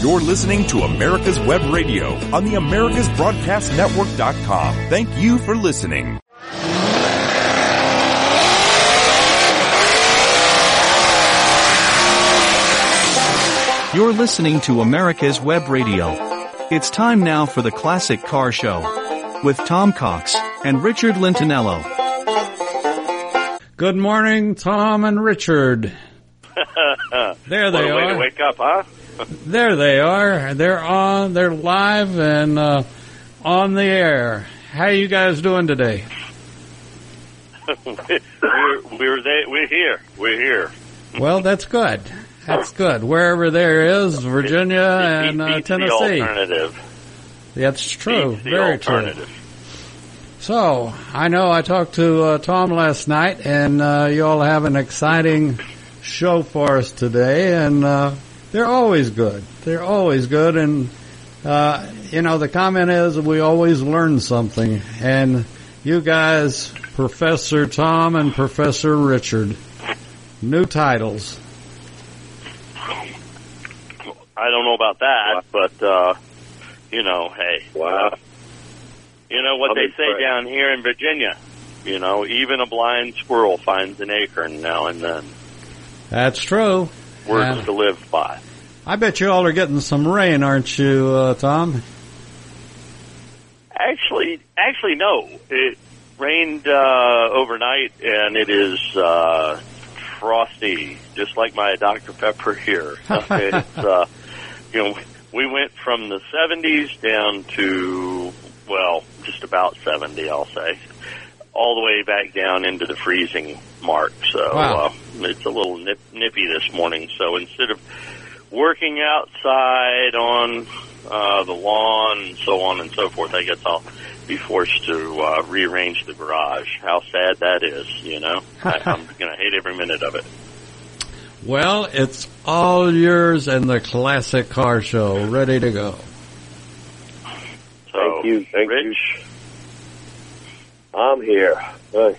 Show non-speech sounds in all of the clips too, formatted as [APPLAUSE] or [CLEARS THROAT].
You're listening to America's Web Radio on the AmericasBroadcastNetwork.com. Thank you for listening. You're listening to America's Web Radio. It's time now for the Classic Car Show with Tom Cox and Richard Lentinello. Good morning, Tom and Richard. [LAUGHS] there they what a way are. to wake up, huh? There they are. They're on. They're live and uh, on the air. How you guys doing today? [LAUGHS] we're we're they, we're here. We're here. Well, that's good. That's good. Wherever there is, Virginia and uh, Tennessee. alternative. That's true. The Very true. alternative. So I know I talked to uh, Tom last night, and uh, you all have an exciting show for us today, and uh, they're always good. They're always good, and uh, you know the comment is we always learn something, and you guys, Professor Tom and Professor Richard, new titles. I don't know about that, but uh, you know, hey, Wow. you know what I'm they say impressed. down here in Virginia. You know, even a blind squirrel finds an acorn now and then. That's true. Words Yeah. to live by. I bet you all are getting some rain, aren't you, uh, Tom? Actually, actually, no. It rained uh, overnight, and it is uh, frosty, just like my Dr Pepper here. [LAUGHS] it's uh, you know, we went from the 70s down to well, just about 70, I'll say, all the way back down into the freezing mark. So Wow. uh, it's a little nip, nippy this morning. So instead of working outside on uh, the lawn and so on and so forth, I guess I'll be forced to uh, rearrange the garage. How sad that is, you know. [LAUGHS] I, I'm going to hate every minute of it. Well, it's all yours and the classic car show ready to go. So, Thank you, thank you. I'm here. Uh,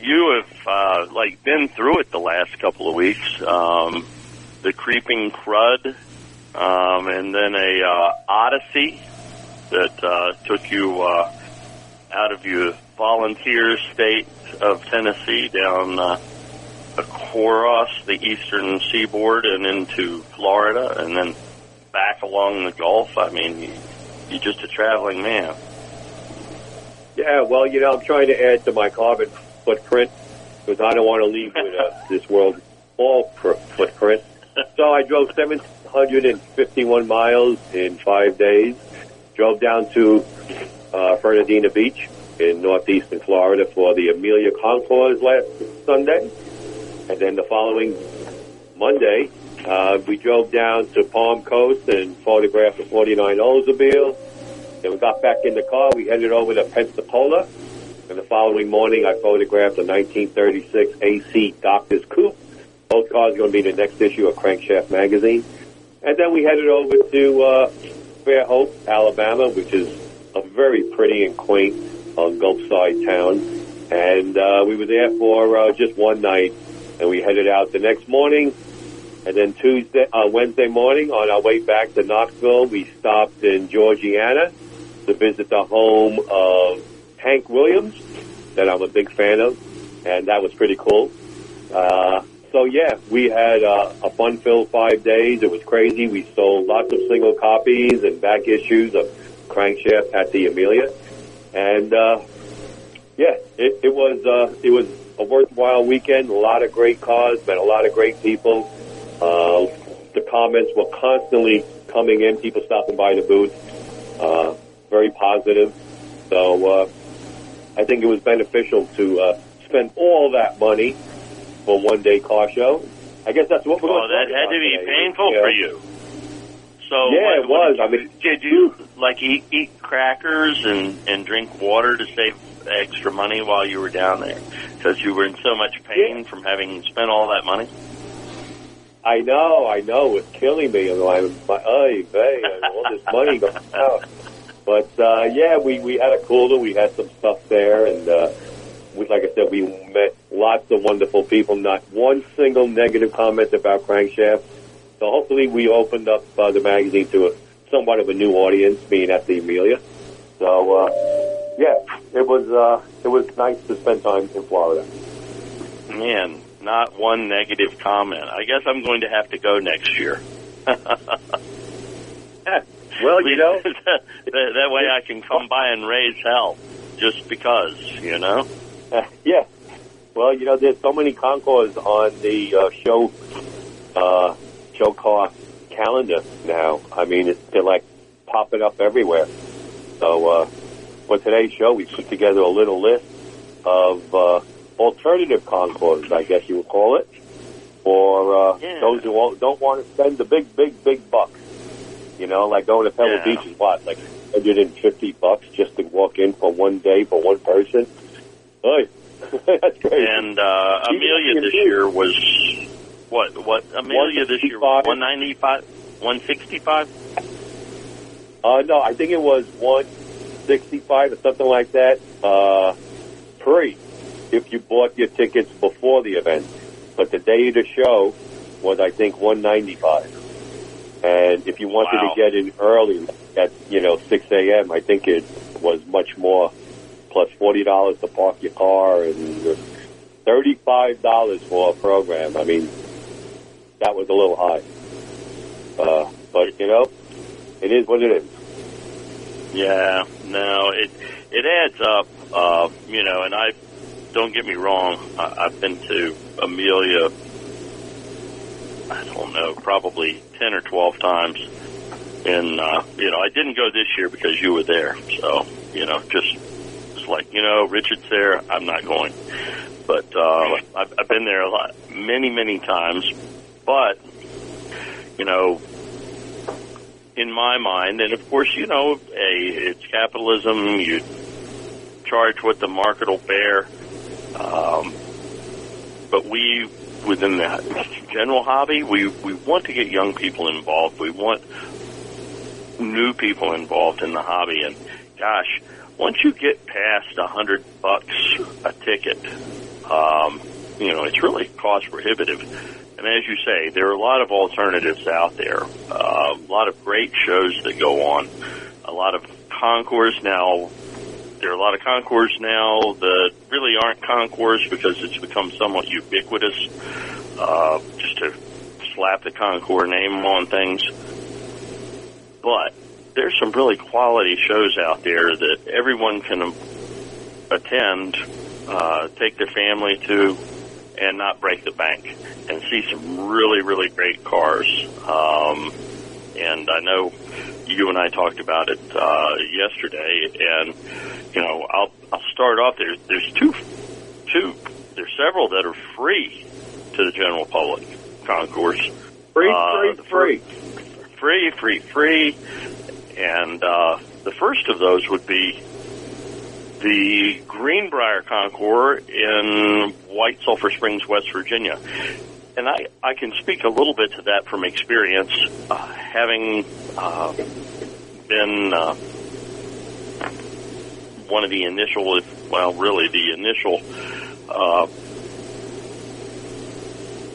you have uh, like been through it the last couple of weeks. Um, the creeping crud, um, and then a uh, odyssey that uh, took you uh, out of your volunteer state of Tennessee down uh, across the eastern seaboard and into Florida, and then back along the Gulf. I mean, you- you're just a traveling man. Yeah, well, you know, I'm trying to add to my carbon footprint because I don't want to leave with uh, [LAUGHS] this world all pr- footprint. So I drove 751 miles in five days. Drove down to uh, Fernandina Beach in northeastern Florida for the Amelia Concours last Sunday, and then the following Monday uh, we drove down to Palm Coast and photographed the 49 Oldsmobile. Then we got back in the car. We headed over to Pensacola. And the following morning, I photographed a 1936 AC Doctor's Coupe. Both cars going to be the next issue of Crankshaft magazine. And then we headed over to uh, Alabama, which is a very pretty and quaint uh, Gulf side town. And uh, we were there for uh, just one night, and we headed out the next morning. And then Tuesday, uh, Wednesday morning, on our way back to Knoxville, we stopped in Georgiana to visit the home of Hank Williams, that I'm a big fan of, and that was pretty cool. Uh, so yeah, we had uh, a fun-filled five days. It was crazy. We sold lots of single copies and back issues of Crankshaft at the Amelia, and uh, yeah, it, it was uh, it was a worthwhile weekend. A lot of great cars, met a lot of great people. Uh, the comments were constantly coming in. People stopping by the booth, uh, very positive. So uh, I think it was beneficial to uh, spend all that money for one day car show. I guess that's what we're going that had to be painful for you. So Yeah, it was. Did I mean- did you like eat eat crackers and and drink water to save extra money while you were down there because you were in so much pain from having spent all that money? I know, I know, it's killing me. I'm like, my, oy vey, all this money going out. But uh, yeah, we we had a cooler, we had some stuff there, and uh, we, like I said, we met lots of wonderful people. Not one single negative comment about Crankshaft. So hopefully we opened up uh, the magazine to a, somewhat of a new audience, being at the Amelia. So uh, yeah, it was uh, it was nice to spend time in Florida. Man, not one negative comment. I guess I'm going to have to go next year. [LAUGHS] Well, you know, [LAUGHS] that, that way I can come by and raise hell, just because, you know. Uh, [LAUGHS] yeah. Well, you know, there's so many concours on the uh, show uh, show car calendar now. I mean, it's, they're like popping up everywhere. So uh, for today's show, we put together a little list of uh, alternative concours, I guess you would call it, for uh, Yeah. those who don't want to spend the big, big, big bucks. You know, like going to Pebble Yeah. Beach is what, like 150 bucks just to walk in for one day for one person. Oy. [LAUGHS] That's crazy. And uh, Amelia this year was what? What Amelia this year? 165. One ninety five, one sixty five. Uh, no, I think it was 165 or something like that. Uh, free if you bought your tickets before the event. But the day of the show was, I think, 195. And if you wanted Wow. to get in early at, you know, 6 a.m., I think it was much more, plus $40 to park your car and $35 for a program. I mean, that was a little high. Uh, but, you know, it is what it is. Yeah, no, it it adds up. Uh, you know, and I don't get me wrong. I, I've been to Amelia. I don't know, probably ten or twelve times. And uh, you know, I didn't go this year because you were there. So you know, just it's like you know, Richard's there. I'm not going. But uh, I've, I've been there a lot, many, many times. But you know, in my mind, and of course, you know, a it's capitalism. You charge what the market will bear. Um, but we, within the general hobby, we we want to get young people involved. We want new people involved in the hobby. And gosh, once you get past a hundred bucks a ticket, um, you know, it's really cost prohibitive. And as you say, there are a lot of alternatives out there. Uh, a lot of great shows that go on. A lot of concours now. There are a lot of concours now that really aren't concours because it's become somewhat ubiquitous. Uh, just to slap the concours name on things. But there's some really quality shows out there that everyone can attend, uh, take their family to, and not break the bank, and see some really, really great cars. Um, and I know you and I talked about it uh, yesterday, and you know, I'll I'll start off. There's there's two two there's several that are free to the general public concourse. Free, Uh, free, the free. free, free, free. And uh, the first of those would be the Greenbrier Concours in White Sulphur Springs, West Virginia. And I, I can speak a little bit to that from experience, uh, having uh, been uh, one of the initial, if- well, really the initial uh,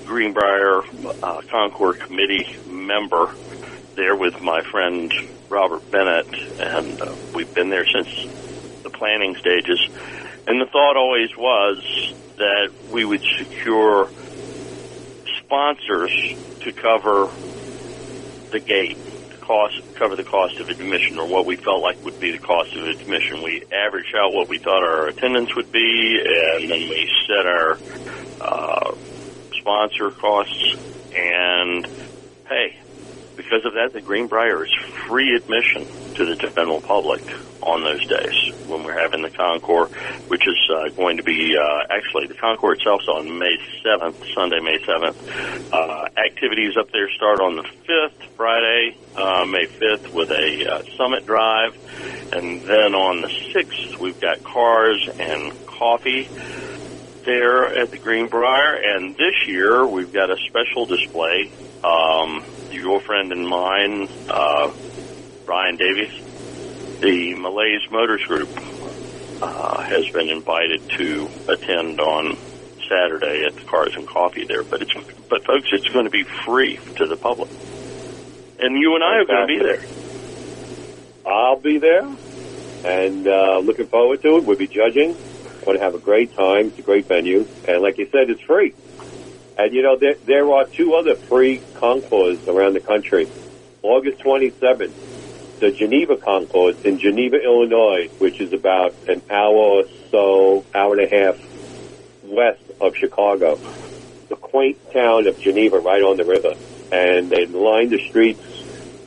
Greenbrier uh, Concours Committee member there with my friend Robert Bennett, and uh, we've been there since the planning stages. And the thought always was that we would secure sponsors to cover the gate, the cost, cover the cost of admission, or what we felt like would be the cost of admission. We averaged out what we thought our attendance would be, and then we set our uh, sponsor costs. And hey, because of that, the Greenbrier is free admission to the general public on those days when we're having the Concours, which is uh, going to be uh, actually the Concours itself is on May 7th, Sunday, May 7th. Uh, activities up there start on the 5th, Friday, uh, May 5th, with a uh, summit drive. And then on the 6th, we've got cars and coffee there at the Greenbrier. And this year, we've got a special display. Um, your friend and mine, uh, Brian Davies, the Malays Motors Group, uh, has been invited to attend on Saturday at the Cars and Coffee there. But it's but folks, it's going to be free to the public, and you and I are going to be there. I'll be there, and uh, looking forward to it. We'll be judging. Want to have a great time. It's a great venue, and like you said, it's free. And you know, there, there are two other free concours around the country. August 27th, the Geneva Concours in Geneva, Illinois, which is about an hour or so, hour and a half west of Chicago. The quaint town of Geneva, right on the river, and they line the streets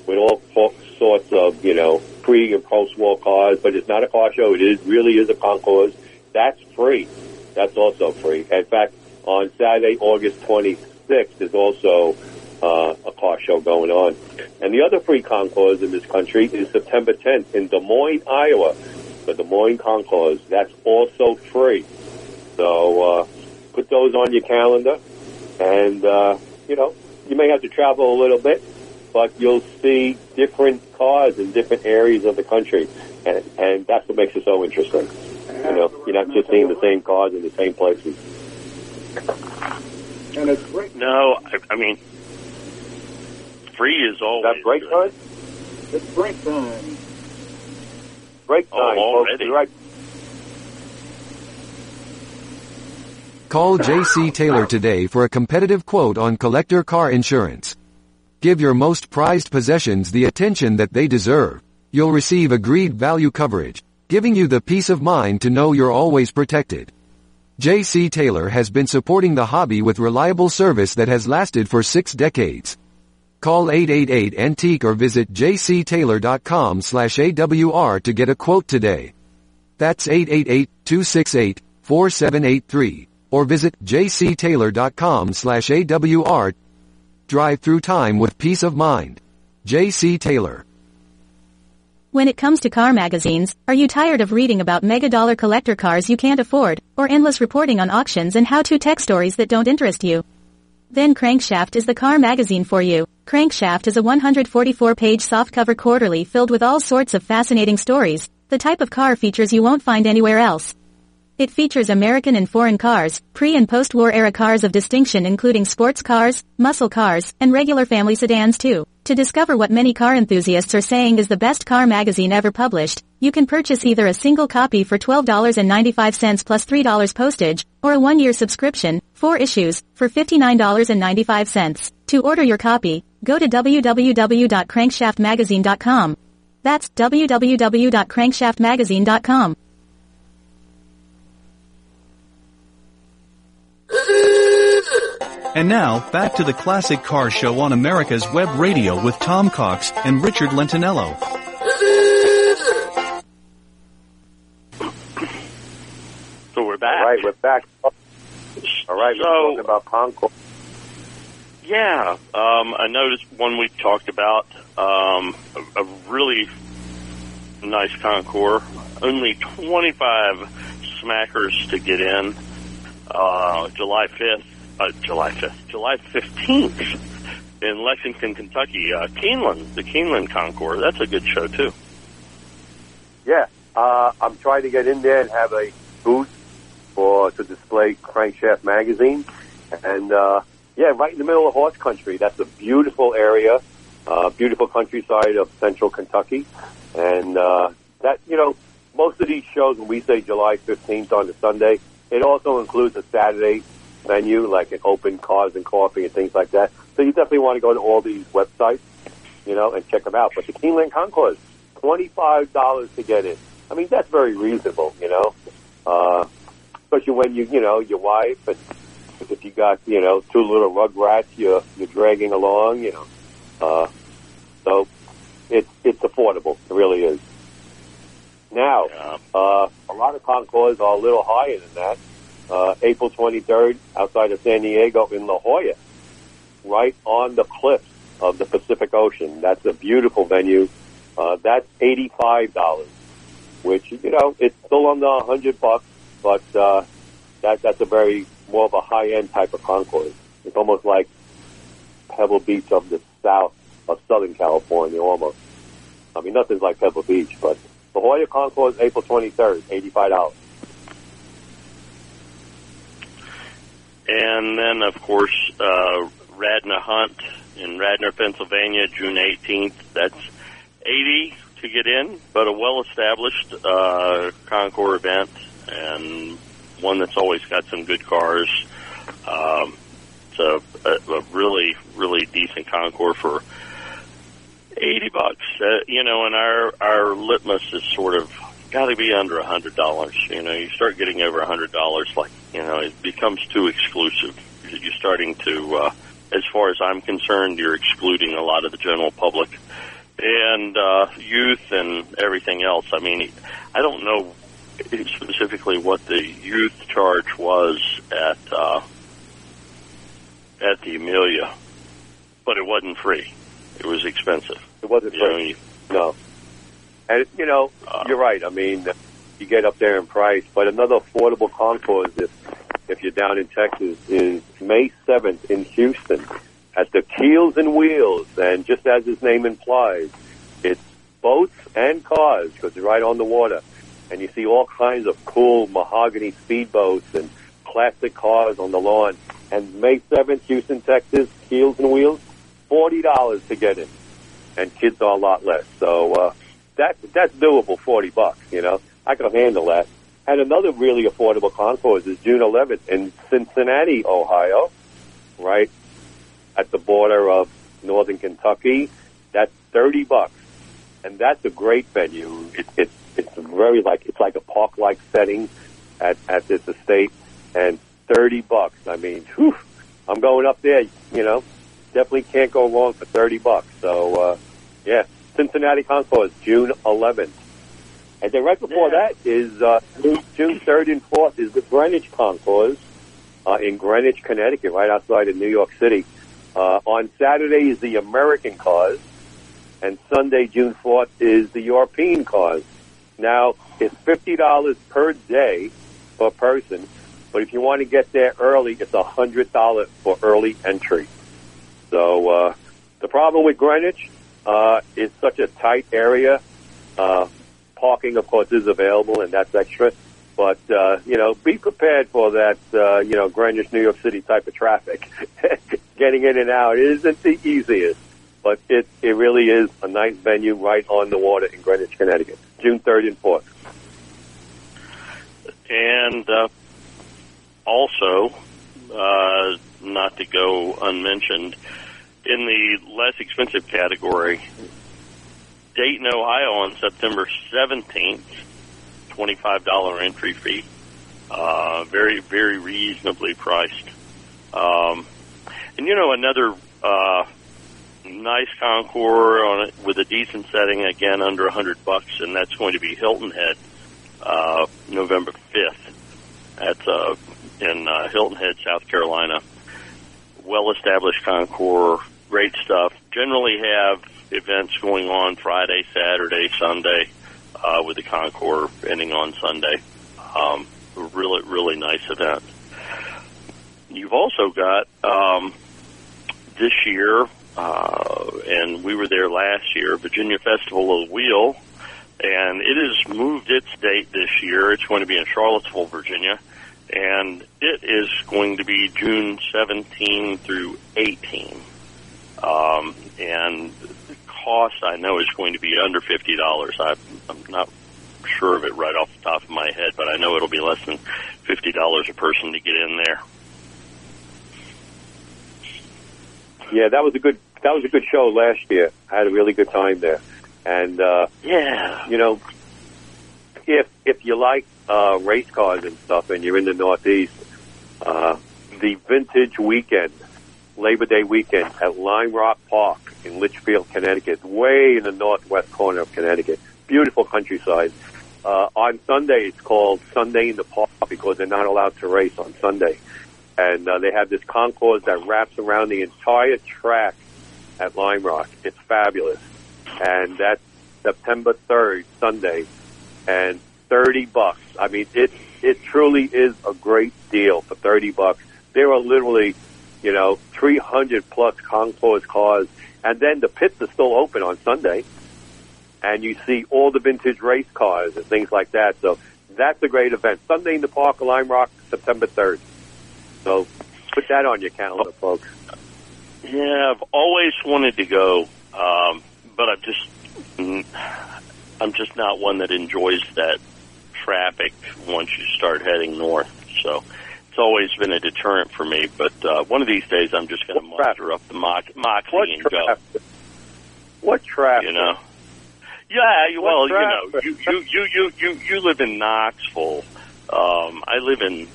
with all sorts of, you know, pre and post-war cars. But it's not a car show; it is really is a concours. That's free. That's also free. In fact, on Saturday, August 26th, is also uh, a car show going on. And the other free concours in this country is September 10th in Des Moines, Iowa. The Des Moines Concours. That's also free. So uh, put those on your calendar. And, uh, you know, you may have to travel a little bit, but you'll see different cars in different areas of the country. And, and that's what makes it so interesting. You know, you're not just seeing the same cars in the same places. And it's great. No, I, I mean, free is always Is that break good. time? It's break time. Break Oh, time, folks. already? Be right Call JC Taylor today for a competitive quote on collector car insurance. Give your most prized possessions the attention that they deserve. You'll receive agreed value coverage, giving you the peace of mind to know you're always protected. JC Taylor has been supporting the hobby with reliable service that has lasted for six decades. Call 888 Antique or visit jctaylor.com slash AWR to get a quote today. That's 888-268-4783 or visit jctaylor.com slash AWR. Drive through time with peace of mind. JC Taylor. When it comes to car magazines, are you tired of reading about mega dollar collector cars you can't afford, or endless reporting on auctions and how-to tech stories that don't interest you? Then Crankshaft is the car magazine for you. Crankshaft is a 144-page softcover quarterly filled with all sorts of fascinating stories, the type of car features you won't find anywhere else. It features American and foreign cars, pre- and post-war era cars of distinction including sports cars, muscle cars, and regular family sedans too. To discover what many car enthusiasts are saying is the best car magazine ever published, you can purchase either a single copy for $12.95 plus $3 postage, or a one-year subscription, four issues, for $59.95. To order your copy, go to www.crankshaftmagazine.com. That's www.crankshaftmagazine.com. And now, back to the Classic Car Show on America's Web Radio with Tom Cox and Richard Lentinello. So we're back. All right, we're back. All right, we're talking about Concours. Yeah, um, I noticed one we talked about um, a, a really nice Concours. Only 25 smackers to get in. Uh, July 5th, uh, July 5th, July 15th in Lexington, Kentucky. Uh, Keeneland, the Keeneland Concours. That's a good show too. Yeah, uh, I'm trying to get in there and have a booth for to display Crankshaft magazine, and uh, yeah, right in the middle of horse country. That's a beautiful area, uh, beautiful countryside of central Kentucky, and uh, that you know most of these shows when we say July 15th on the Sunday, it also includes a Saturday venue like an open cars and coffee and things like that. So you definitely want to go to all these websites, you know, and check them out. But the Keeneland Concourse, twenty-five dollars to get in. I mean, that's very reasonable, you know. Uh, especially when you, you know, your wife, and if you got, you know, two little rugrats you're you're dragging along, you know. Uh, so it's it's affordable. It really is. Now, Yeah. uh, a lot of concours are a little higher than that. Uh, April 23rd, outside of San Diego in La Jolla, right on the cliffs of the Pacific Ocean. That's a beautiful venue. Uh, that's $85, which, you know, it's still under a 100 bucks, but, uh, that, that's a very, more of a high-end type of concourse. It's almost like Pebble Beach of the south of Southern California, almost. I mean, nothing's like Pebble Beach, but La Jolla Concourse, April 23rd, $85. And then of course uh, Radnor Hunt in Radnor, Pennsylvania, June 18th. That's 80 to get in, but a well-established uh, Concours event and one that's always got some good cars. Um, it's a, a, a really, really decent Concours for 80 bucks. Uh, you know, and our our litmus is sort of got to be under a hundred dollars. You know, you start getting over a hundred dollars, like you know, it becomes too exclusive. You're starting to, uh, as far as I'm concerned, you're excluding a lot of the general public and uh, youth and everything else. I mean, I don't know specifically what the youth charge was at uh, at the Amelia, but it wasn't free. It was expensive. It wasn't You know, free. you- No. And, you know, you're right. I mean, you get up there in price, but another affordable concourse, if, if you're down in Texas, is May 7th in Houston at the Keels and Wheels. And just as its name implies, it's boats and cars because it's right on the water. And you see all kinds of cool mahogany speedboats and classic cars on the lawn. And May 7th, Houston, Texas, Keels and Wheels, $40 to get in and kids are a lot less. So uh, that that's doable, forty bucks. You know, I can handle that. And another really affordable concourse is June 11th in Cincinnati, Ohio, right at the border of northern Kentucky. That's thirty bucks, and that's a great venue. It, it, it's very like it's like a park-like setting at at this estate, and thirty bucks. I mean, whew, I'm going up there. You know, definitely can't go wrong for 30 bucks. So, uh, yeah, Cincinnati Concourse, June 11th. And then right before Yeah. that is, uh, June 3rd and 4th is the Greenwich Concourse, uh, in Greenwich, Connecticut, right outside of New York City. Uh, on Saturday is the American cause, and Sunday, June 4th, is the European cause. Now, it's $50 per day per person, but if you want to get there early, it's $100 for early entry. So uh, the problem with Greenwich uh, is such a tight area. Uh, parking, of course, is available, and that's extra. But uh, you know, be prepared for that. Uh, you know, Greenwich, New York City type of traffic. [LAUGHS] Getting in and out isn't the easiest, but it it really is a nice venue right on the water in Greenwich, Connecticut. June third and fourth. And uh, also, uh, not to go unmentioned, in the less expensive category, Dayton, Ohio on September 17th, $25 entry fee. Uh, very, very reasonably priced. Um, and you know, another, uh, nice Concours on it with a decent setting, again, under a hundred bucks, and that's going to be Hilton Head, uh, November 5th at, uh, in, uh, Hilton Head, South Carolina. Well-established Concours, great stuff. Generally have events going on Friday, Saturday, Sunday, uh, with the Concours ending on Sunday. Um, really, really nice event. You've also got, um, this year, uh, and we were there last year, Virginia Festival of the Wheel, and it has moved its date this year. It's going to be in Charlottesville, Virginia, and it is going to be June 17 through 18. Um, and the cost I know is going to be under fifty dollars. I'm not sure of it right off the top of my head, but I know it'll be less than fifty dollars a person to get in there. Yeah, that was a good that was a good show last year. I had a really good time there, and uh, Yeah, you know, if if you like uh, race cars and stuff, and you're in the Northeast, uh, the Vintage Weekend, Labor Day weekend at Lime Rock Park in Litchfield, Connecticut, way in the northwest corner of Connecticut. Beautiful countryside. Uh, on Sunday, it's called Sunday in the Park because they're not allowed to race on Sunday. And uh, they have this concourse that wraps around the entire track at Lime Rock. It's fabulous. And that's September 3rd, Sunday, and 30 bucks. I mean, it, it truly is a great deal for 30 bucks. There are literally, you know, 300 plus concourse cars, and then the pits are still open on Sunday, and you see all the vintage race cars and things like that. So that's a great event. Sunday in the Park, Lime Rock, September 3rd. So Put that on your calendar, folks. Yeah, I've always wanted to go, um, but I'm just I'm just not one that enjoys that traffic once you start heading north. So it's always been a deterrent for me. But uh, one of these days, I'm just going to muster up the mock, moxie What and go. What traffic? You know. Yeah, you- well, What you know, you you you you you, you live in Knoxville. Um, I live in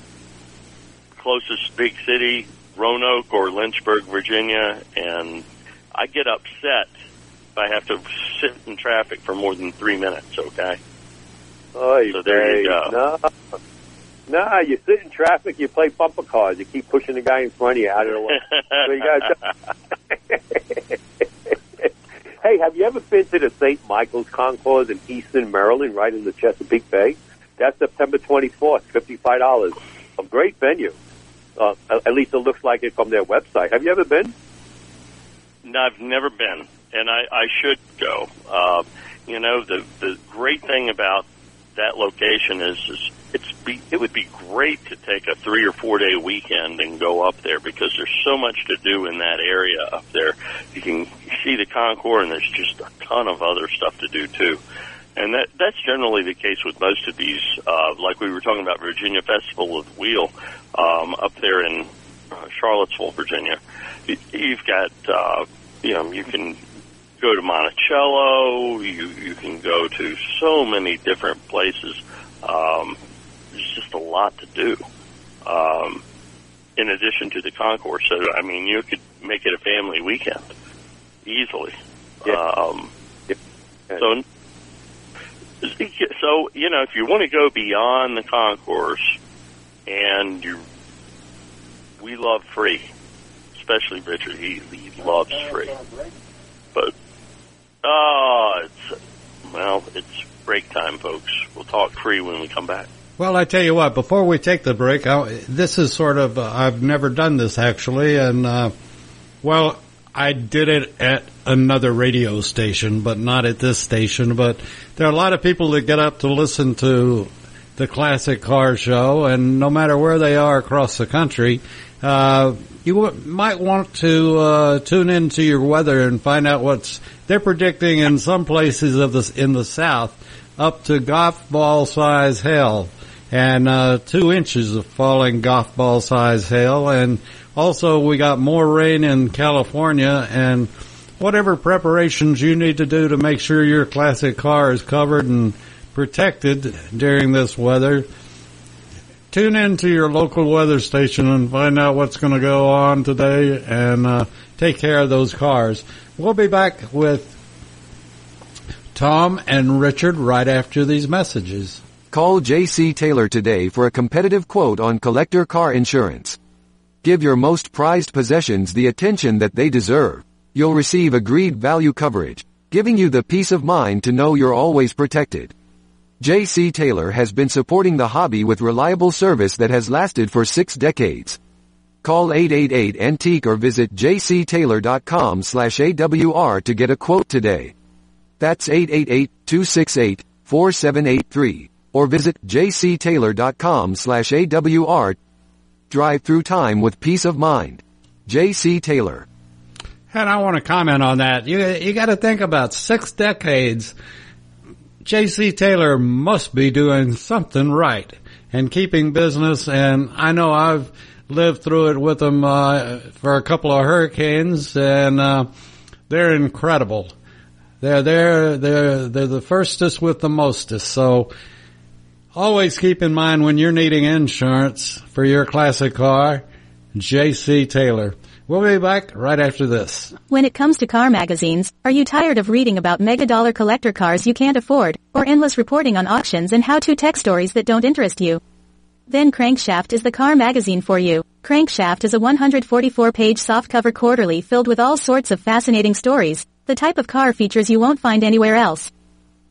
closest big city, Roanoke or Lynchburg, Virginia, and I get upset if I have to sit in traffic for more than three minutes. Okay. Oy So there you go. No. Nah, you sit in traffic, you play bumper cars, you keep pushing the guy in front of you out of the way. So you gotta [LAUGHS] hey, have you ever been to the St. Michael's Concourse in Easton, Maryland, right in the Chesapeake Bay? That's September 24th, $55. A great venue. Uh, at at least it looks like it from their website. Have you ever been? No, I've never been, and I, I should go. Uh, you know, the the great thing about that location is, is it's be, it would be great to take a three or four day weekend and go up there because there's so much to do in that area up there. You can see the Concours, and there's just a ton of other stuff to do too. And that that's generally the case with most of these. Uh, like we were talking about Virginia Festival of the Wheel um, up there in uh, Charlottesville, Virginia. You- You've got uh, you know you can go to Monticello. You you can go to so many different places. Um, there's just a lot to do. Um, in addition to the concourse, so I mean, you could make it a family weekend easily. Yeah. Um, Yeah. so, so you know, if you want to go beyond the concourse, and you, we love free, especially Richard. He he loves free, but oh, it's well, it's break time, folks. We'll talk free when we come back. Well, I tell you what, before we take the break, I, this is sort of, uh, I've never done this actually, and, uh, well, I did it at another radio station, but not at this station, but there are a lot of people that get up to listen to the classic car show, and no matter where they are across the country, uh, you w- might want to uh, tune into your weather and find out what's they're predicting in some places of this in the south up to golf ball size hail and uh, two inches of falling golf ball size hail, and also we got more rain in California and whatever preparations you need to do to make sure your classic car is covered and protected during this weather. Tune in to your local weather station and find out what's going to go on today and uh, take care of those cars. We'll be back with Tom and Richard right after these messages. Call JC Taylor today for a competitive quote on collector car insurance. Give your most prized possessions the attention that they deserve. You'll receive agreed value coverage, giving you the peace of mind to know you're always protected. JC Taylor has been supporting the hobby with reliable service that has lasted for six decades. Call 888 Antique or visit jctaylor.com slash AWR to get a quote today. That's 888-268-4783 or visit jctaylor.com slash AWR. Drive through time with peace of mind. JC Taylor. And I want to comment on that. You you got to think about six decades. J.C. Taylor must be doing something right and keeping business. And I know I've lived through it with them uh, for a couple of hurricanes, and uh, they're incredible. They're they're they're they're the firstest with the mostest. So always keep in mind when you're needing insurance for your classic car, J.C. Taylor. We'll be back right after this. When it comes to car magazines, are you tired of reading about mega dollar collector cars you can't afford, or endless reporting on auctions and how-to tech stories that don't interest you? Then Crankshaft is the car magazine for you. Crankshaft is a 144-page softcover quarterly filled with all sorts of fascinating stories, the type of car features you won't find anywhere else.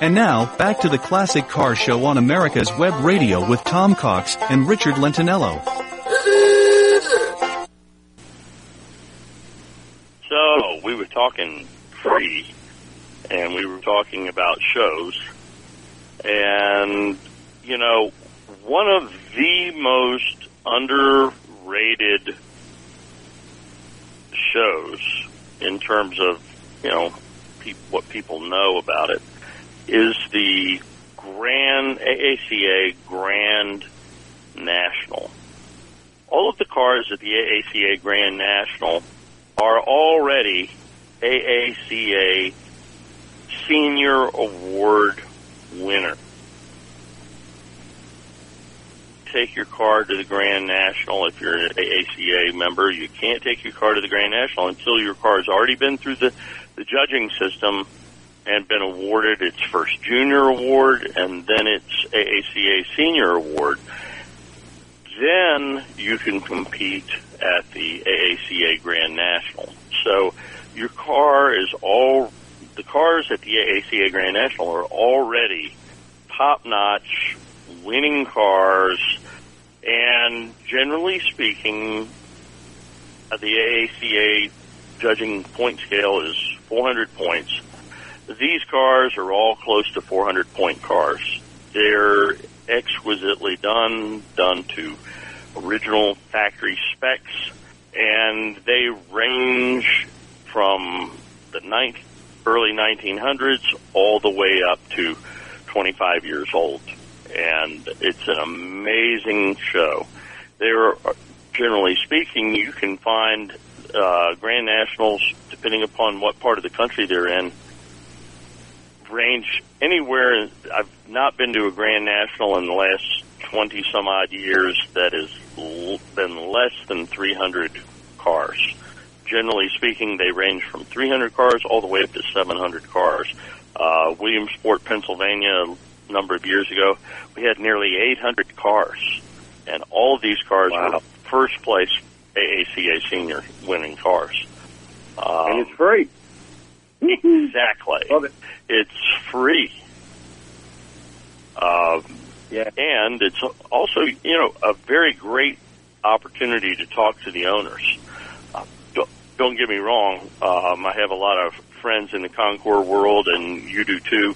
And now, back to the Classic Car Show on America's Web Radio with Tom Cox and Richard Lentinello. So we were talking free, and we were talking about shows, and you know, one of the most underrated shows in terms of you know pe- what people know about it is the Grand AACA Grand National. All of the cars at the AACA Grand National are already AACA Senior Award winner. Take your car to the Grand National if you're an AACA member. You can't take your car to the Grand National until your car has already been through the, the judging system and been awarded its first junior award and then its AACA senior award. Then you can compete at the AACA Grand National. So your car is all, the cars at the AACA Grand National are already top notch, winning cars, and generally speaking, the AACA judging point scale is 400 points. These cars are all close to 400 point cars. They're exquisitely done, done to original factory specs, and they range from the ninth, early 1900s all the way up to 25 years old. And it's an amazing show. There, are, generally speaking, you can find uh, Grand Nationals, depending upon what part of the country they're in, range anywhere. I've not been to a Grand National in the last 20 some odd years that has been less than 300 cars. Generally speaking, they range from 300 cars all the way up to 700 cars. Uh, Williamsport, Pennsylvania, a number of years ago, we had nearly 800 cars, and all of these cars Wow. were first place AACA senior winning cars. Um, and it's free. Exactly. Love it. It's free. Um, Yeah. and it's also, you know, a very great opportunity to talk to the owners. Uh, don't, don't get me wrong. Um, I have a lot of friends in the Concours world, and you do too,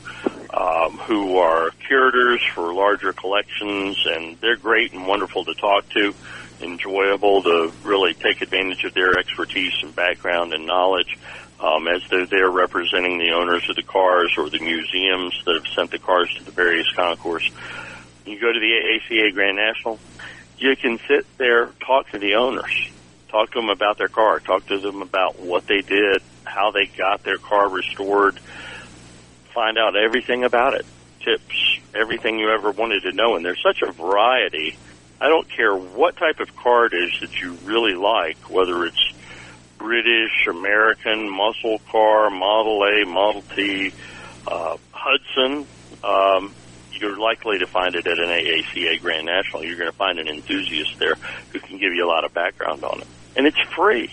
um, who are curators for larger collections, and they're great and wonderful to talk to, enjoyable to really take advantage of their expertise and background and knowledge. Um, as they're there representing the owners of the cars or the museums that have sent the cars to the various concourse. You go to the AACA Grand National, you can sit there, talk to the owners, talk to them about their car, talk to them about what they did, how they got their car restored, find out everything about it, tips, everything you ever wanted to know. And there's such a variety. I don't care what type of car it is that you really like, whether it's British, American, muscle car, Model A, Model T, uh, Hudson. Um, you're likely to find it at an AACA Grand National. You're going to find an enthusiast there who can give you a lot of background on it. And it's free.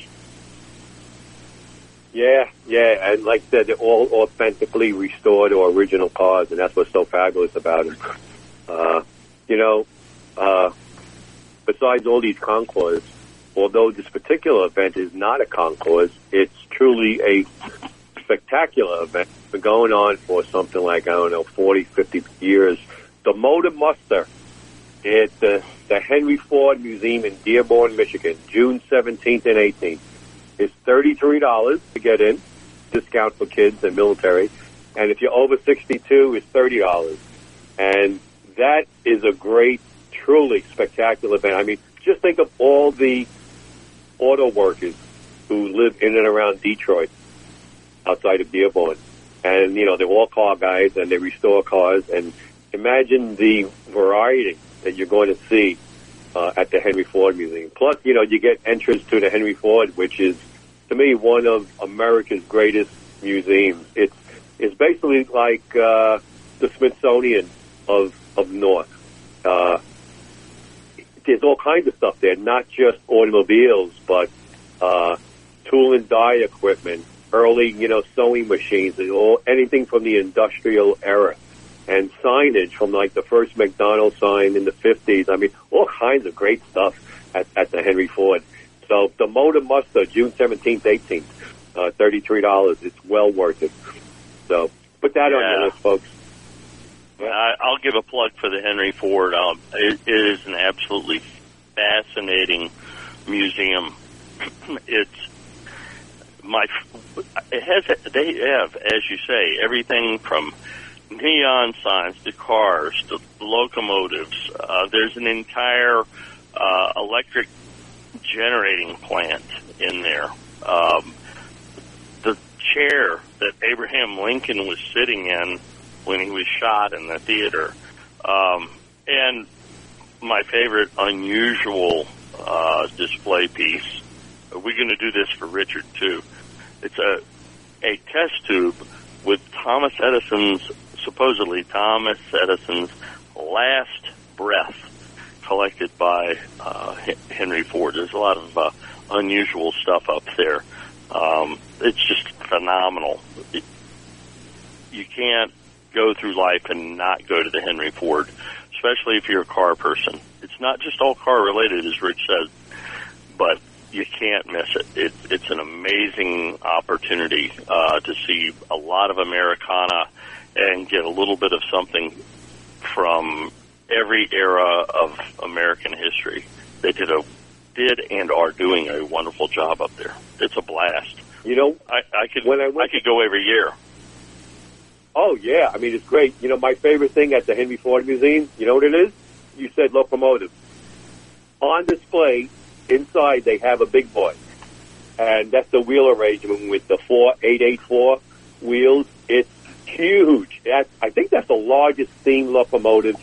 Yeah, yeah, and like I said, they're all authentically restored or original cars, and that's what's so fabulous about it. Uh, you know, uh, besides all these concours, although this particular event is not a concourse, it's truly a spectacular event. It's been going on for something like, I don't know, 40, 50 years. The Motor Muster at the, the Henry Ford Museum in Dearborn, Michigan, June 17th and 18th. It's $33 to get in, discount for kids and military. And if you're over 62, it's $30. And that is a great, truly spectacular event. I mean, just think of all the auto workers who live in and around Detroit, outside of Dearborn. And, you know, they're all car guys and they restore cars. And imagine the variety that you're going to see uh, at the Henry Ford Museum. Plus, you know, you get entrance to the Henry Ford, which is, to me, one of America's greatest museums. It's it's basically like uh, the Smithsonian of of North. Uh, there's all kinds of stuff there, not just automobiles, but uh, tool and die equipment, early, you know, sewing machines, all anything from the industrial era, and signage from like the first McDonald's sign in the 50s. I mean, all kinds of great stuff at, at the Henry Ford. So the Motor Muster, June 17th, 18th, uh, $33. It's well worth it. So put that on Yeah. your list, folks. I, I'll give a plug for the Henry Ford. Um, it, it is an absolutely fascinating museum. [CLEARS THROAT] it's my. It has. They have, as you say, everything from neon signs to cars to locomotives. Uh, there's an entire uh, electric generating plant in there. Um, the chair that Abraham Lincoln was sitting in when he was shot in the theater. Um, and my favorite unusual uh, display piece. We're going to do this for Richard too. It's a a test tube with Thomas Edison's supposedly Thomas Edison's last breath collected by uh, Henry Ford. There's a lot of uh, unusual stuff up there. Um, it's just phenomenal. It, you can't go through life and not go to the Henry Ford, especially if you're a car person. It's not just all car related, as Rich said, but you can't miss it. it it's an amazing opportunity uh, to see a lot of Americana and get a little bit of something from every era of American history. They did a did and are doing a wonderful job up there. It's a blast. You know, I, I could When I went, I, could go every year. Oh yeah, I mean it's great. You know, my favorite thing at the Henry Ford Museum, you know what it is? You said locomotive. On display inside, they have a big boy, and that's the wheel arrangement with the four eight eight four wheels. It's huge. That, I think that's the largest steam locomotive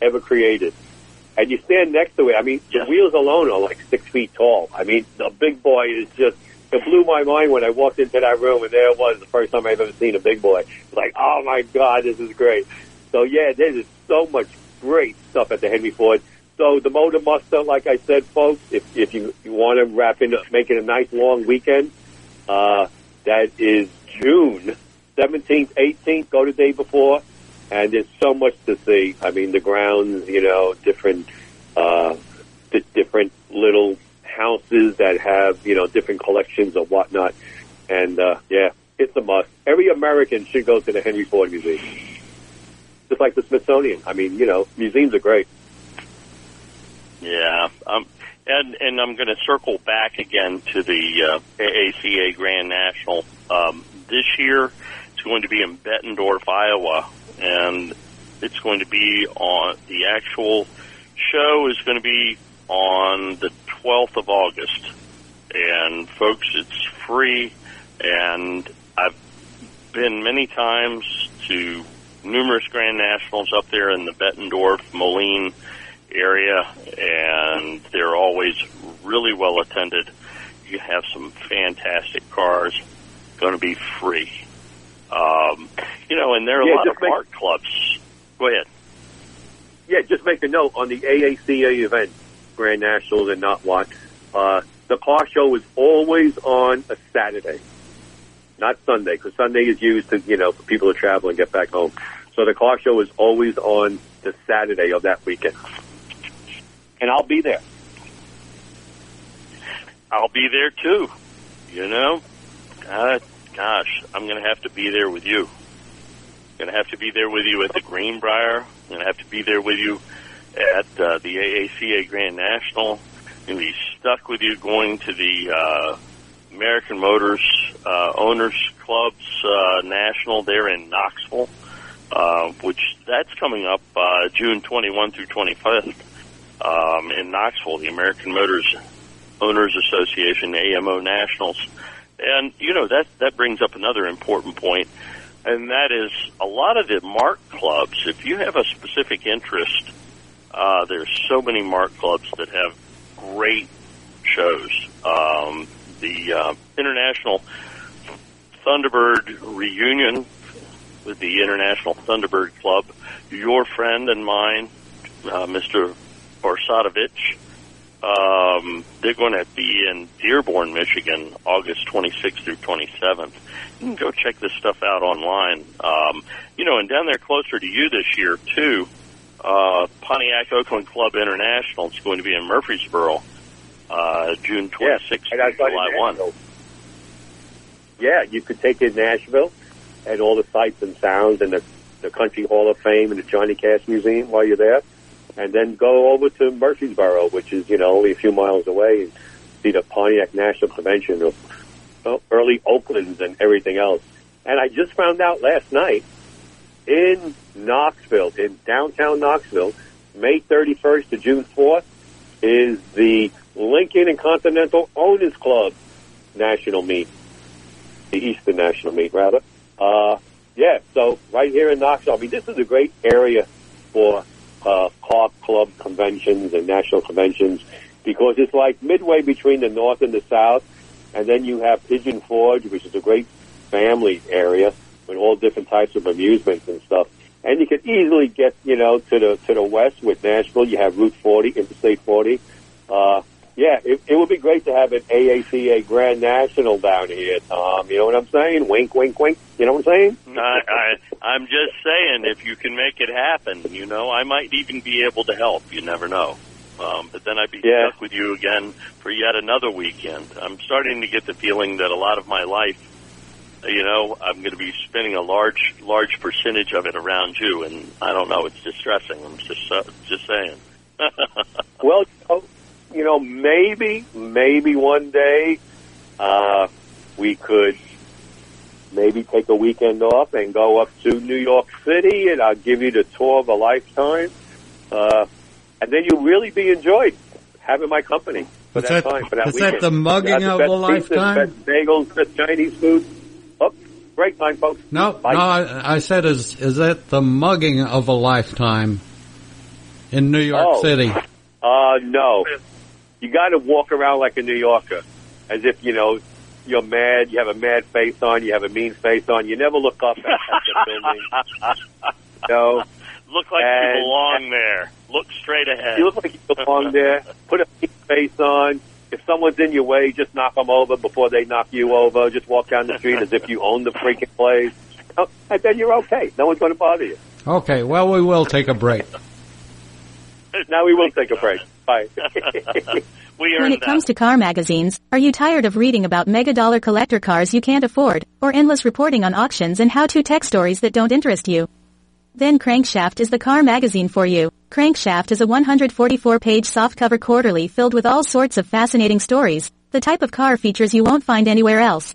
ever created. And you stand next to it. I mean, the wheels alone are like six feet tall. I mean, the big boy is just. It blew my mind when I walked into that room, and there it was, the first time I've ever seen a big boy. Like, oh my god, this is great. So yeah, there's so much great stuff at the Henry Ford. So the Motor Muster, like I said, folks, if if you, you want to wrap into make it a nice long weekend, uh, that is June seventeenth, eighteenth. Go the day before, and there's so much to see. I mean, the grounds, you know, different, uh, di- different little houses that have you know different collections of whatnot, and uh, yeah, it's a must. Every American should go to the Henry Ford Museum, just like the Smithsonian. I mean, you know, museums are great. Yeah, um, and and I'm going to circle back again to the uh, AACA Grand National. Um, this year, it's going to be in Bettendorf, Iowa, and it's going to be on the actual show is going to be on the 12th of August. And folks, it's free, and I've been many times to numerous Grand Nationals up there in the Bettendorf, Moline area, and they're always really well attended. You have some fantastic cars, going to be free. Um, you know, and there are a lot of make- art clubs. Go ahead. Yeah, just make a note on the AACA event, Grand Nationals and not what. Uh, the car show is always on a Saturday, not Sunday, because Sunday is used to, you know, for people to travel and get back home. So the car show is always on the Saturday of that weekend. And I'll be there. I'll be there too. You know, uh, gosh, I'm going to have to be there with you. Going to have to be there with you at the Greenbrier. Going to have to be there with you at uh, the AACA Grand National. Going to be stuck with you going to the uh, American Motors uh, Owners Club's uh, National there in Knoxville, uh, which that's coming up uh, June 21 through 25th um, in Knoxville. The American Motors Owners Association, AMO Nationals. And, you know, that, that brings up another important point, and that is a lot of the mark clubs, if you have a specific interest, uh, there's so many mark clubs that have great shows. Um, the uh, International Thunderbird reunion with the International Thunderbird Club, your friend and mine, uh, Mr. Barsadovich, Um, they're going to be in Dearborn, Michigan, August 26th through 27th. You can go check this stuff out online. Um, you know, and down there closer to you this year too, uh, Pontiac Oakland Club International is going to be in Murfreesboro, uh, June 26th right through outside of July 1. Yeah, you could take it in Nashville and all the sights and sounds and the, the Country Hall of Fame and the Johnny Cash Museum while you're there. And then go over to Murfreesboro, which is, you know, only a few miles away and see the Pontiac National Convention of early Oaklands and everything else. And I just found out last night in Knoxville, in downtown Knoxville, May 31st to June 4th is the Lincoln and Continental Owners Club National Meet, the Eastern National Meet, rather. Uh, yeah, so right here in Knoxville, I mean, this is a great area for uh, car club conventions and national conventions because it's like midway between the north and the south, and then you have Pigeon Forge, which is a great family area with all different types of amusements and stuff. And you can easily get, you know, to the to the west with Nashville. You have Route 40, Interstate 40. Uh, yeah, it, it would be great to have an AACA Grand National down here, Tom. You know what I'm saying? Wink, wink, wink. You know what I'm saying? [LAUGHS] I, I, I'm just saying, if you can make it happen, you know, I might even be able to help. You never know. Um, but then I'd be Yeah. stuck with you again for yet another weekend. I'm starting to get the feeling that a lot of my life, you know, I'm going to be spending a large, large percentage of it around you, and I don't know. It's distressing. I'm just, uh, just saying. [LAUGHS] Well, you know, maybe, maybe one day, uh, we could maybe take a weekend off and go up to New York City and I'll give you the tour of a lifetime. Uh, and then you'll really be enjoyed having my company for Is that, that- time, for that is that the mugging You of the a best pizzas, lifetime? Best bagels, best Chinese food. Great time, folks. No, Bye. no, I, I said, is is that the mugging of a lifetime in New York Oh. City? Uh, no. You got to walk around like a New Yorker, as if you know you're mad. You have a mad face on. You have a mean face on. You never look up at, at the [LAUGHS] building. No, Look like And- you belong there. Look straight ahead. you look like you belong there. [LAUGHS] Put a mean face on. If someone's in your way, just knock them over before they knock you over. Just walk down the street as if you own the freaking place, Oh, and then you're okay. No one's going to bother you. Okay, well, we will take a break. Now we will take a break. Bye. [LAUGHS] When earned it comes to car magazines, are you tired of reading about mega dollar collector cars you can't afford, or endless reporting on auctions and how-to tech stories that don't interest you? Then Crankshaft is the car magazine for you. Crankshaft is a 144-page softcover quarterly filled with all sorts of fascinating stories, the type of car features you won't find anywhere else.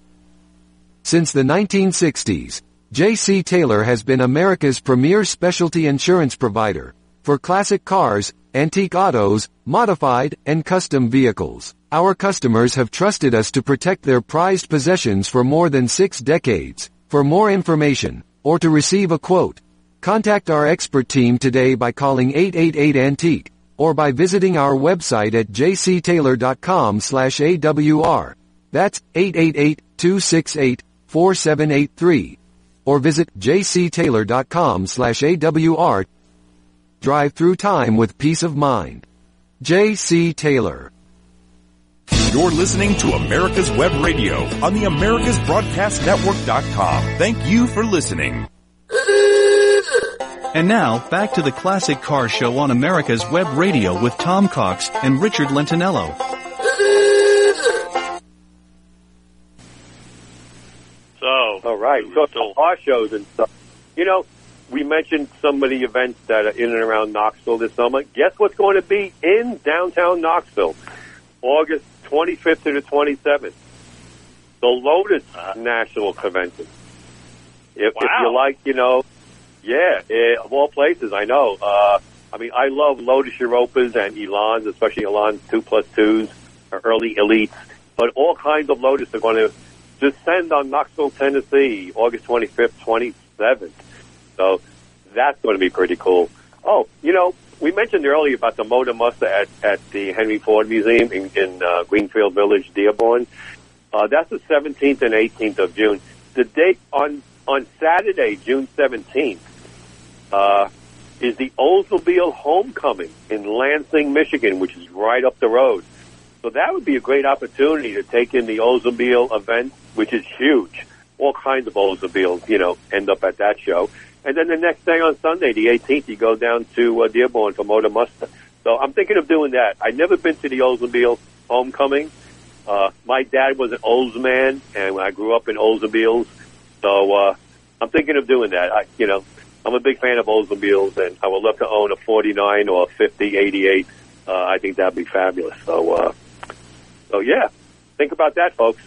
Since the 1960s, J.C. Taylor has been America's premier specialty insurance provider for classic cars, antique autos, modified, and custom vehicles. Our customers have trusted us to protect their prized possessions for more than six decades. For more information, or to receive a quote, contact our expert team today by calling 888-ANTIQUE, or by visiting our website at jctaylor.com slash AWR. That's 888-268-4783. Or visit jctaylor.com slash AWR. Drive through time with peace of mind. J.C. Taylor. You're listening to America's Web Radio on the AmericasBroadcastNetwork.com. Thank you for listening. And now, back to the Classic Car Show on America's Web Radio with Tom Cox and Richard Lentinello. So, All right. So So- car shows and stuff. You know, we mentioned some of the events that are in and around Knoxville this summer. Guess what's going to be in downtown Knoxville, August 25th to the 27th? The Lotus Uh-huh. National Convention. If, if you like, you know, yeah, eh, of all places, I know. Uh, I mean, I love Lotus Europas and Elans, especially Elans two plus twos. early elites, but all kinds of Lotus are going to descend on Knoxville, Tennessee, August 25th, 27th. So that's going to be pretty cool. Oh, you know, we mentioned earlier about the Motor Muster at, at the Henry Ford Museum in, in uh, Greenfield Village, Dearborn. Uh, that's the 17th and 18th of June. The date on on Saturday, June 17th, uh, is the Oldsmobile Homecoming in Lansing, Michigan, which is right up the road. So that would be a great opportunity to take in the Oldsmobile event, which is huge. All kinds of Oldsmobiles, you know, end up at that show. And then the next day on Sunday, the 18th, you go down to uh, Dearborn for Motor Muster. So I'm thinking of doing that. I've never been to the Oldsmobile Homecoming. Uh, my dad was an Olds man, and I grew up in Oldsmobiles. So uh, I'm thinking of doing that. I, you know, I'm a big fan of Oldsmobiles, and I would love to own a 49 or a 50, 88. Uh, I think that'd be fabulous. So, uh, so yeah, think about that, folks.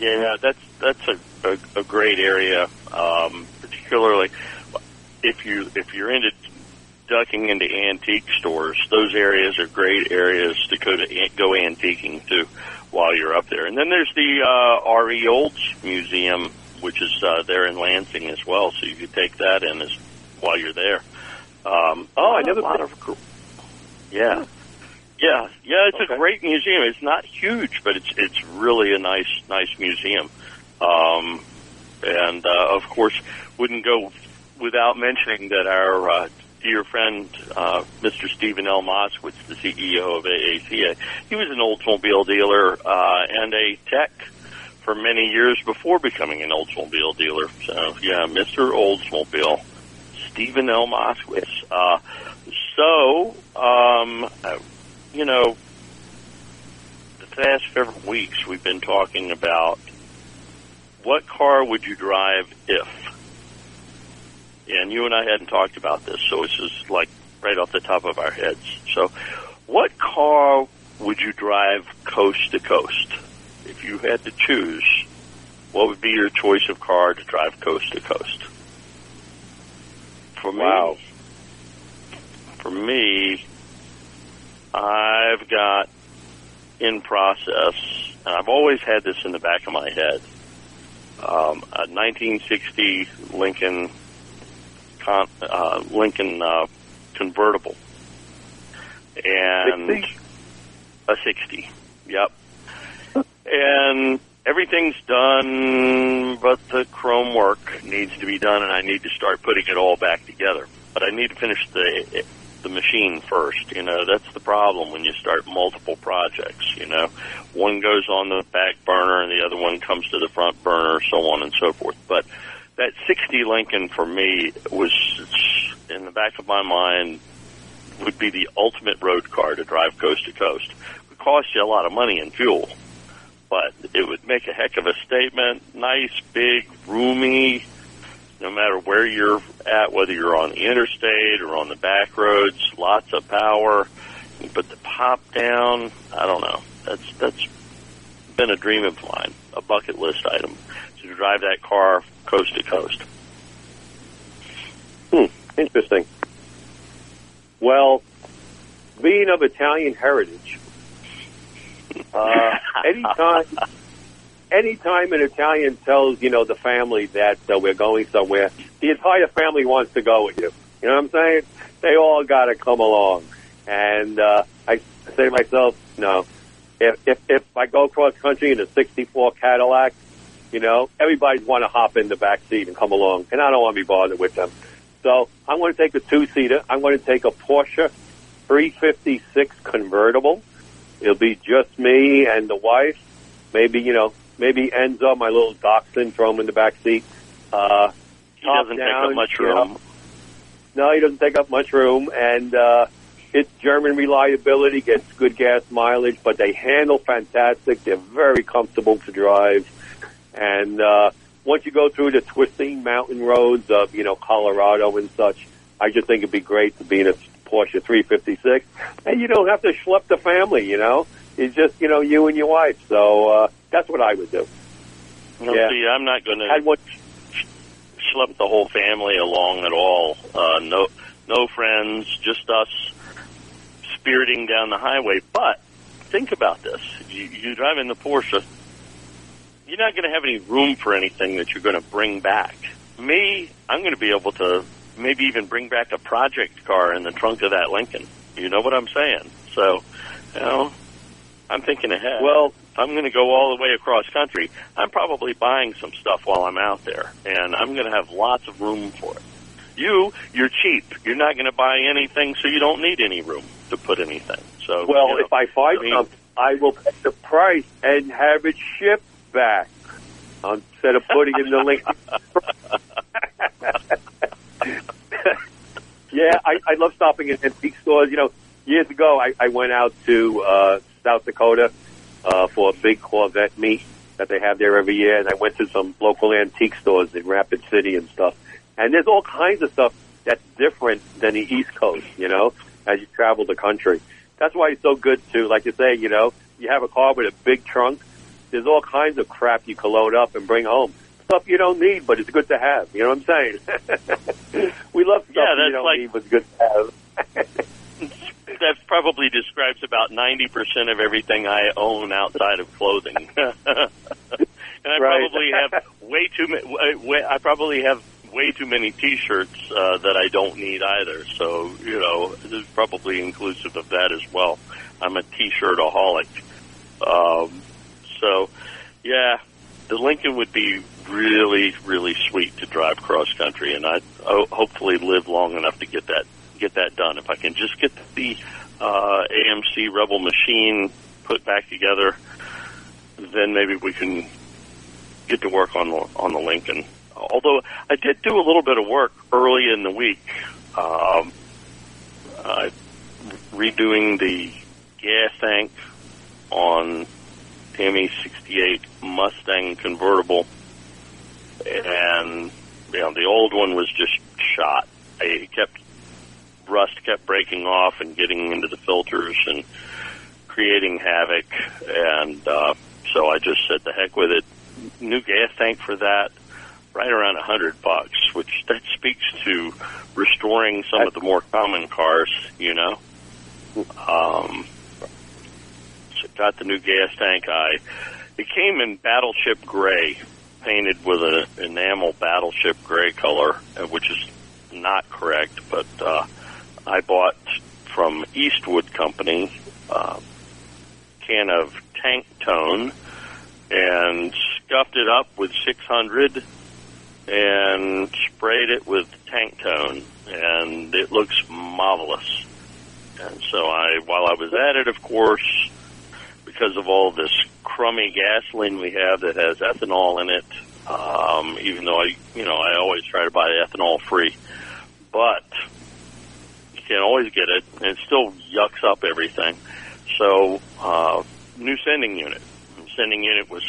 Yeah, that's that's a, a, a great area, um, particularly if you if you're into ducking into antique stores. Those areas are great areas to go to go antiquing to while you're up there. And then there's the uh, R.E. Olds Museum, which is uh, there in Lansing as well. So you could take that in as while you're there. Um, Oh, I a never lot of cool- yeah. Yeah, yeah, it's Okay. a great museum. It's not huge, but it's it's really a nice nice museum. Um, and uh, of course, wouldn't go without mentioning that our uh, dear friend, uh, Mr. Stephen L. Moskowitz, the CEO of AACA, he was an Oldsmobile dealer uh, and a tech for many years before becoming an Oldsmobile dealer. So, yeah, Mr. Oldsmobile, Stephen L. Moskowitz. Uh, so, um, uh, you know, the past several weeks we've been talking about what car would you drive if? And you and I hadn't talked about this, so it's just like right off the top of our heads. So, what car would you drive coast to coast? If you had to choose, what would be your choice of car to drive coast to coast? For me, Wow. for me, I've got in process, and I've always had this in the back of my head, um, a 1960 Lincoln con, uh, Lincoln uh, convertible, and 60? a 60. Yep. And everything's done, but the chrome work needs to be done, and I need to start putting it all back together. But I need to finish the the machine first. You know, that's the problem when you start multiple projects. You know, one goes on the back burner, and the other one comes to the front burner, so on and so forth. But that 60 Lincoln for me was in the back of my mind would be the ultimate road car to drive coast to coast. It would cost you a lot of money in fuel, but it would make a heck of a statement. Nice, big, roomy, no matter where you're at, whether you're on the interstate or on the back roads, lots of power. But the pop down, I don't know. That's that's been a dream of mine, a bucket list item, to drive that car coast to coast. Hmm, interesting. Well, being of Italian heritage, uh, [LAUGHS] anytime, anytime an Italian tells you know the family that uh, we're going somewhere, the entire family wants to go with you. You know what I'm saying? They all got to come along, and uh, I say to myself, no. If, if if I go cross country in a '64 Cadillac, you know, everybody want to hop in the back seat and come along, and I don't want to be bothered with them. So I'm going to take a two-seater. I'm going to take a Porsche 356 convertible. It'll be just me and the wife. Maybe you know, maybe Enzo, my little dachshund, throw him in the back seat. Uh, He doesn't take up much room. No, he doesn't take up much room, and uh, it's German reliability, gets good gas mileage, but they handle fantastic. They're very comfortable to drive, and uh, once you go through the twisting mountain roads of you know Colorado and such, I just think it'd be great to be in a Porsche 356, and you don't have to schlep the family. You know, it's just you know you and your wife. So uh, that's what I would do. No, Yeah. see, I'm not going to Had one. schlep the whole family along at all. Uh, no, no friends, just us spiriting down the highway. But think about this. You, you drive in the Porsche, you're not going to have any room for anything that you're going to bring back. Me, I'm going to be able to maybe even bring back a project car in the trunk of that Lincoln. You know what I'm saying? So, you know, I'm thinking ahead. Well, I'm going to go all the way across country, I'm probably buying some stuff while I'm out there, and I'm going to have lots of room for it. You, you're cheap. You're not going to buy anything, so you don't need any room to put anything. So, well, you know, if I find I mean- something, I will pay the price and have it shipped back instead of putting in the link. [LAUGHS] [LAUGHS] yeah, I, I love stopping at antique stores. You know, years ago, I, I went out to uh, South Dakota uh, for a big Corvette meet that they have there every year, and I went to some local antique stores in Rapid City and stuff. And there's all kinds of stuff that's different than the East Coast, you know, as you travel the country. That's why it's so good to, like you say, you know, you have a car with a big trunk. There's all kinds of crap you can load up and bring home. Stuff you don't need, but it's good to have. You know what I'm saying? [LAUGHS] we love stuff Yeah, you don't like- need, but it's good to have. [LAUGHS] that probably describes about 90% of everything I own outside of clothing. [LAUGHS] and I Right. probably have way too many, I probably have way too many t-shirts, uh, that I don't need either. So, you know, this is probably inclusive of that as well. I'm a t-shirtaholic. Um, so, yeah, the Lincoln would be really, really sweet to drive cross country, and I'd hopefully live long enough to get that get that done. If I can just get the uh, AMC Rebel machine put back together, then maybe we can get to work on the on the Lincoln. Although I did do a little bit of work early in the week, um, uh, redoing the gas tank on Tammy 68 Mustang convertible, and you know the old one was just shot. I kept rust kept breaking off and getting into the filters and creating havoc, and uh, so I just said the heck with it. New gas tank for that, right around a hundred bucks, which that speaks to restoring some of the more common cars, you know. Um, so got the new gas tank. I it came in battleship gray, painted with an enamel battleship gray color, uh, which is not correct. But uh, I bought from Eastwood Company uh, can of tank tone and scuffed it up with 600 and sprayed it with tank tone, and it looks marvelous. And so I, while I was at it, of course, because of all this crummy gasoline we have that has ethanol in it, um, even though I, you know, I always try to buy ethanol free, but can't always get it, and it still yucks up everything. So, uh, new sending unit. Sending unit was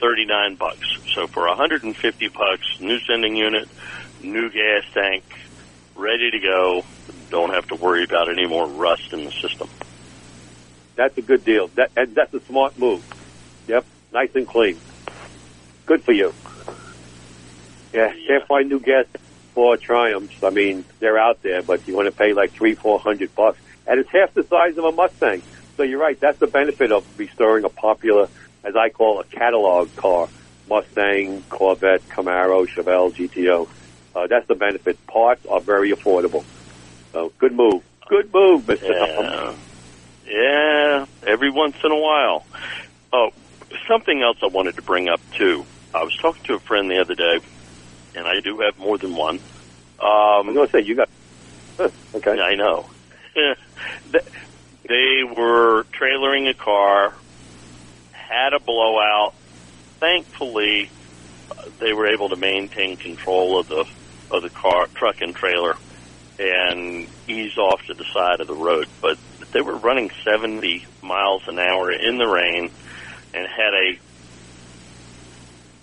39 bucks. So for 150 bucks, new sending unit, new gas tank, ready to go. Don't have to worry about any more rust in the system. That's a good deal. That and that's a smart move. Yep, nice and clean. Good for you. Yeah, can't find new gas for Triumphs. I mean, they're out there, but you want to pay like three, four hundred bucks, and it's half the size of a Mustang. So you're right. That's the benefit of restoring a popular, as I call a catalog car: Mustang, Corvette, Camaro, Chevelle, GTO. Uh, that's the benefit. Parts are very affordable. So good move. Good move, Mister. Yeah. Yeah, every once in a while. Oh, something else I wanted to bring up too. I was talking to a friend the other day, and I do have more than one. Um, I'm going to say you got. Huh, okay. I know. [LAUGHS] Th- they were trailering a car, had a blowout. Thankfully, they were able to maintain control of the of the car, truck, and trailer, and ease off to the side of the road. But they were running 70 miles an hour in the rain, and had a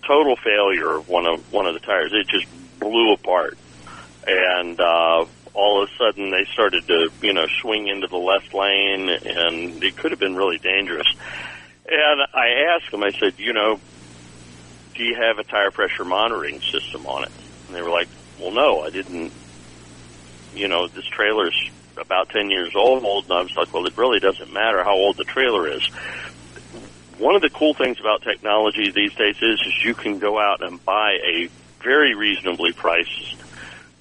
total failure of one of one of the tires. It just blew apart, and uh, all of a sudden they started to you know swing into the left lane, and it could have been really dangerous. And I asked them, I said, you know, do you have a tire pressure monitoring system on it? And they were like, well, no, I didn't. You know, this trailer's about 10 years old, and I was like, well, it really doesn't matter how old the trailer is. One of the cool things about technology these days is, is you can go out and buy a very reasonably priced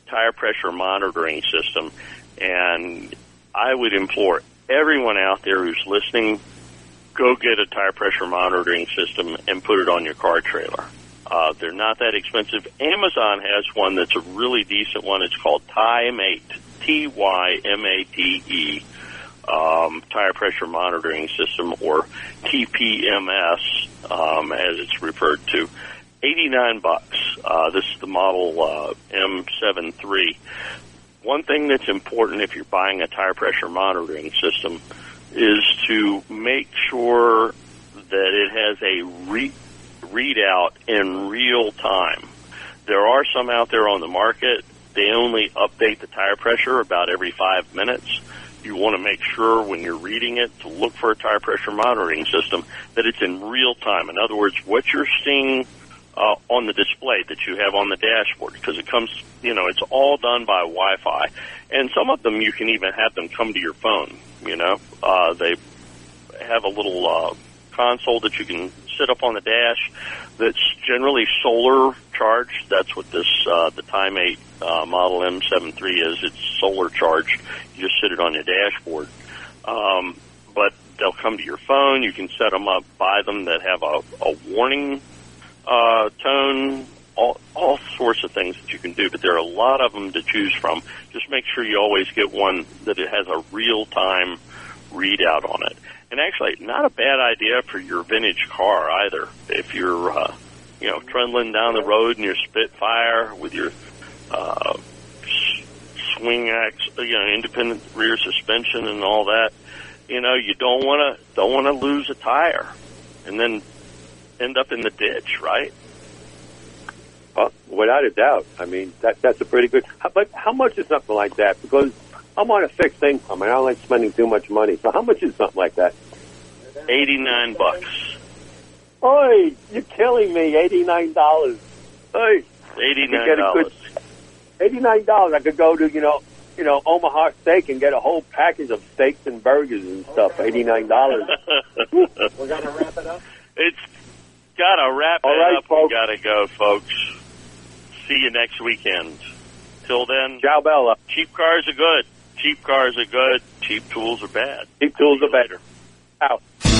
tire pressure monitoring system, and I would implore everyone out there who's listening, go get a tire pressure monitoring system and put it on your car trailer. Uh, they're not that expensive. Amazon has one that's a really decent one. It's called Tymate, T-Y-M-A-T-E, um, tire pressure monitoring system, or TPMS, um, as it's referred to. 89 bucks. Uh, this is the model uh, M73. One thing that's important if you're buying a tire pressure monitoring system is to make sure that it has a re- readout in real time. There are some out there on the market. They only update the tire pressure about every five minutes. You want to make sure when you're reading it to look for a tire pressure monitoring system that it's in real time. In other words, what you're seeing uh, on the display that you have on the dashboard because it comes, you know, it's all done by Wi-Fi, and some of them you can even have them come to your phone. You know, uh, they have a little uh, console that you can sit up on the dash that's generally solar charged. That's what this uh, the Tymate uh, Model M73 is. It's solar charged. You just sit it on your dashboard. Um, but they'll come to your phone. You can set them up, buy them that have a, a warning uh, tone, all, all sorts of things that you can do. But there are a lot of them to choose from. Just make sure you always get one that it has a real time readout on it. And actually, not a bad idea for your vintage car either. If you're, uh, you know, trundling down the road in your Spitfire with your uh, swing ax, you know, independent rear suspension and all that, you know, you don't want to don't want to lose a tire, and then end up in the ditch, right? Well, without a doubt. I mean, that that's a pretty good. But how much is something like that? Because I'm on a fixed income and I don't like spending too much money. So how much is something like that? Eighty nine bucks. Oi, you're killing me. Eighty nine dollars. Hey, Eighty you nine get a dollars. eighty nine dollars. I could go to you know you know Omaha Steak and get a whole package of steaks and burgers and stuff. Eighty nine dollars. [LAUGHS] We're gonna wrap it up. It's gotta wrap All it right, up. We folks. gotta go, folks. See you next weekend. Till then, Ciao, Bella. cheap cars are good. Cheap cars are good. Cheap tools are bad. Cheap tools are better. Out.